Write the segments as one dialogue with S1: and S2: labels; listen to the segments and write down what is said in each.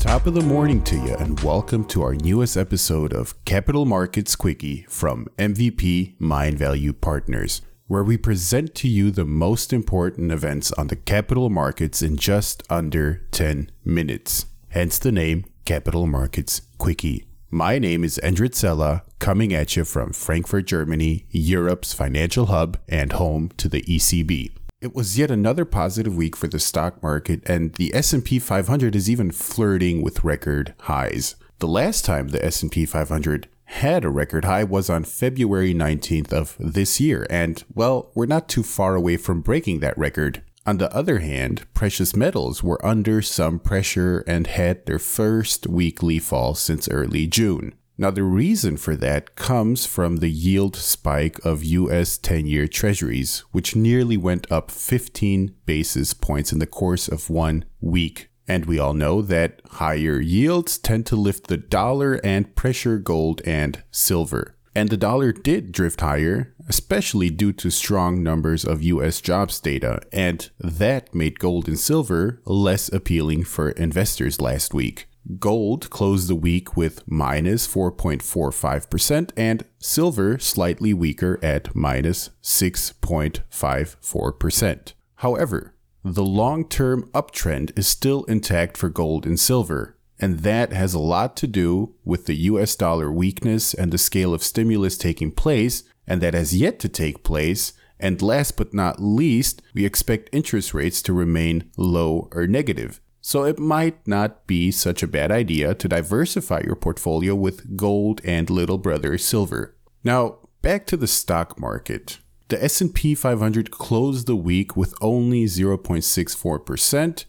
S1: Top of the morning to you, and welcome to our newest episode of Capital Markets Quickie from MVP Mindvalue Partners, where we present to you the most important events on the capital markets in just under 10 minutes. Hence the name Capital Markets Quickie. My name is Endrit Sella, coming at you from Frankfurt, Germany, Europe's financial hub and home to the ECB. It was yet another positive week for the stock market and the S&P 500 is even flirting with record highs. The last time the S&P 500 had a record high was on February 19th of this year and well, we're not too far away from breaking that record. On the other hand, precious metals were under some pressure and had their first weekly fall since early June. Now, the reason for that comes from the yield spike of US 10 year treasuries, which nearly went up 15 basis points in the course of one week. And we all know that higher yields tend to lift the dollar and pressure gold and silver. And the dollar did drift higher, especially due to strong numbers of US jobs data, and that made gold and silver less appealing for investors last week. Gold closed the week with minus 4.45% and silver slightly weaker at minus 6.54%. However, the long term uptrend is still intact for gold and silver, and that has a lot to do with the US dollar weakness and the scale of stimulus taking place, and that has yet to take place. And last but not least, we expect interest rates to remain low or negative. So it might not be such a bad idea to diversify your portfolio with gold and little brother silver. Now, back to the stock market. The S&P 500 closed the week with only 0.64%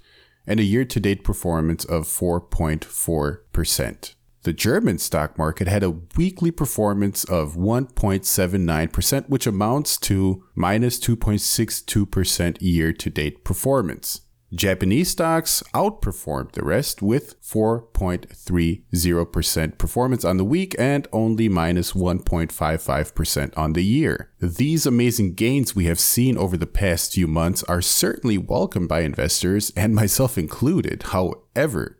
S1: and a year-to-date performance of 4.4%. The German stock market had a weekly performance of 1.79%, which amounts to minus 2.62% year to date performance. Japanese stocks outperformed the rest with 4.30% performance on the week and only minus 1.55% on the year. These amazing gains we have seen over the past few months are certainly welcomed by investors and myself included. However,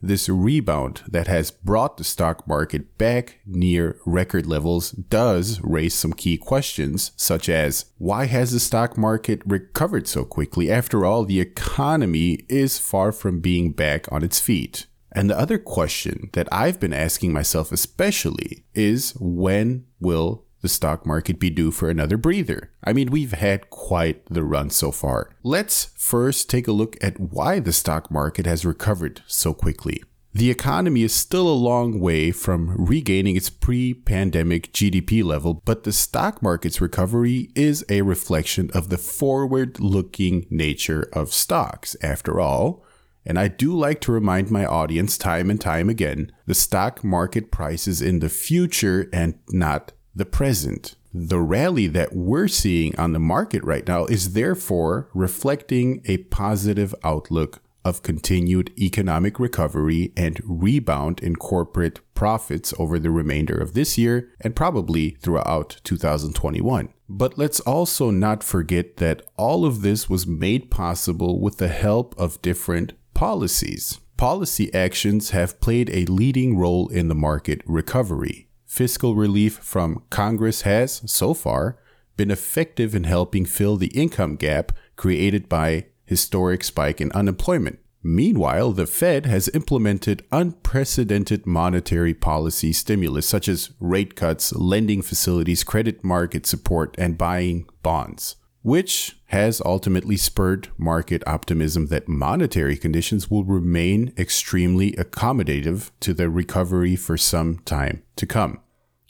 S1: this rebound that has brought the stock market back near record levels does raise some key questions, such as why has the stock market recovered so quickly? After all, the economy is far from being back on its feet. And the other question that I've been asking myself, especially, is when will the stock market be due for another breather? I mean, we've had quite the run so far. Let's first take a look at why the stock market has recovered so quickly. The economy is still a long way from regaining its pre pandemic GDP level, but the stock market's recovery is a reflection of the forward looking nature of stocks. After all, and I do like to remind my audience time and time again the stock market prices in the future and not the present. The rally that we're seeing on the market right now is therefore reflecting a positive outlook of continued economic recovery and rebound in corporate profits over the remainder of this year and probably throughout 2021. But let's also not forget that all of this was made possible with the help of different policies. Policy actions have played a leading role in the market recovery fiscal relief from Congress has, so far, been effective in helping fill the income gap created by historic spike in unemployment. Meanwhile, the Fed has implemented unprecedented monetary policy stimulus such as rate cuts, lending facilities, credit market support, and buying bonds, which has ultimately spurred market optimism that monetary conditions will remain extremely accommodative to the recovery for some time to come.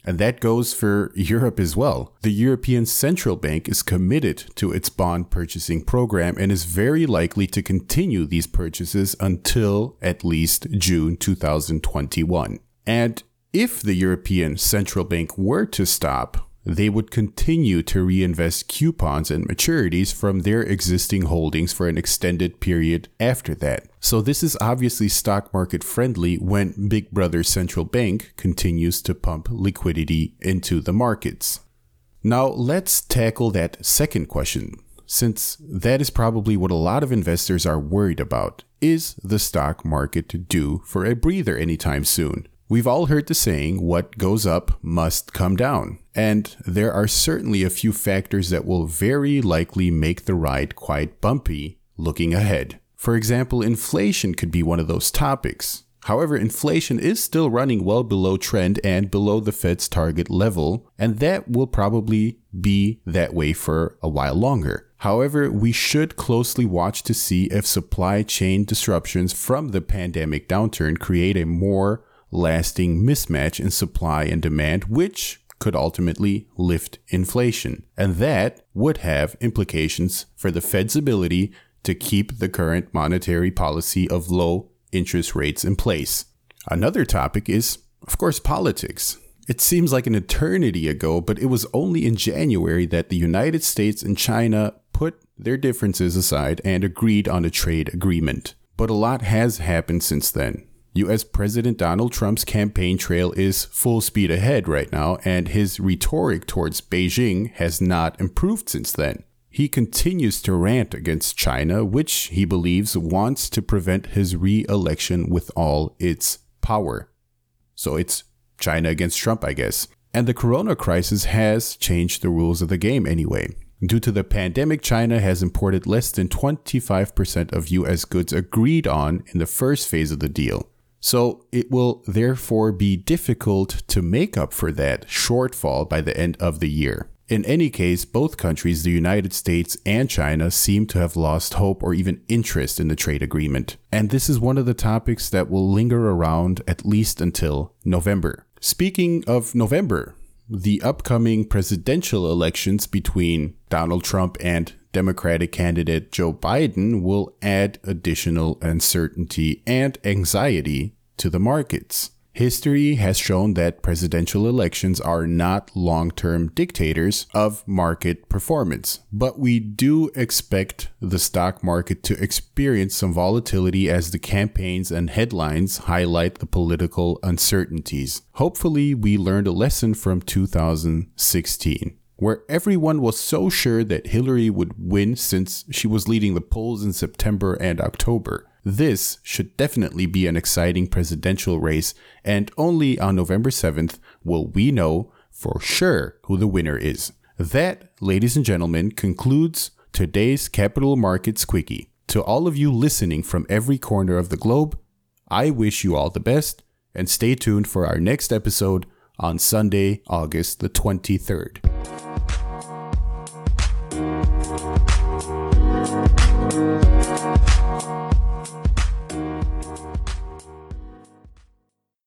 S1: And that goes for Europe as well. The European Central Bank is committed to its bond purchasing program and is very likely to continue these purchases until at least June 2021. And if the European Central Bank were to stop they would continue to reinvest coupons and maturities from their existing holdings for an extended period after that. So, this is obviously stock market friendly when Big Brother Central Bank continues to pump liquidity into the markets. Now, let's tackle that second question. since that is probably what a lot of investors are worried about. Is the stock market due for a breather anytime soon? We've all heard the saying, what goes up must come down. And there are certainly a few factors that will very likely make the ride quite bumpy looking ahead. For example, inflation could be one of those topics. However, inflation is still running well below trend and below the Fed's target level, and that will probably be that way for a while longer. However, we should closely watch to see if supply chain disruptions from the pandemic downturn create a more lasting mismatch in supply and demand, which could ultimately lift inflation. And that would have implications for the Fed's ability to keep the current monetary policy of low interest rates in place. Another topic is, of course, politics. It seems like an eternity ago, but it was only in January that the United States and China put their differences aside and agreed on a trade agreement. But a lot has happened since then. US President Donald Trump's campaign trail is full speed ahead right now, and his rhetoric towards Beijing has not improved since then. He continues to rant against China, which he believes wants to prevent his re election with all its power. So it's China against Trump, I guess. And the corona crisis has changed the rules of the game anyway. Due to the pandemic, China has imported less than 25% of US goods agreed on in the first phase of the deal. So it will therefore be difficult to make up for that shortfall by the end of the year. In any case, both countries, the United States and China, seem to have lost hope or even interest in the trade agreement. And this is one of the topics that will linger around at least until November. Speaking of November, the upcoming presidential elections between Donald Trump and Democratic candidate Joe Biden will add additional uncertainty and anxiety to the markets. History has shown that presidential elections are not long term dictators of market performance, but we do expect the stock market to experience some volatility as the campaigns and headlines highlight the political uncertainties. Hopefully, we learned a lesson from 2016 where everyone was so sure that Hillary would win since she was leading the polls in September and October. This should definitely be an exciting presidential race, and only on November 7th will we know for sure who the winner is. That, ladies and gentlemen, concludes today's Capital Markets Quickie. To all of you listening from every corner of the globe, I wish you all the best and stay tuned for our next episode on Sunday, August the 23rd.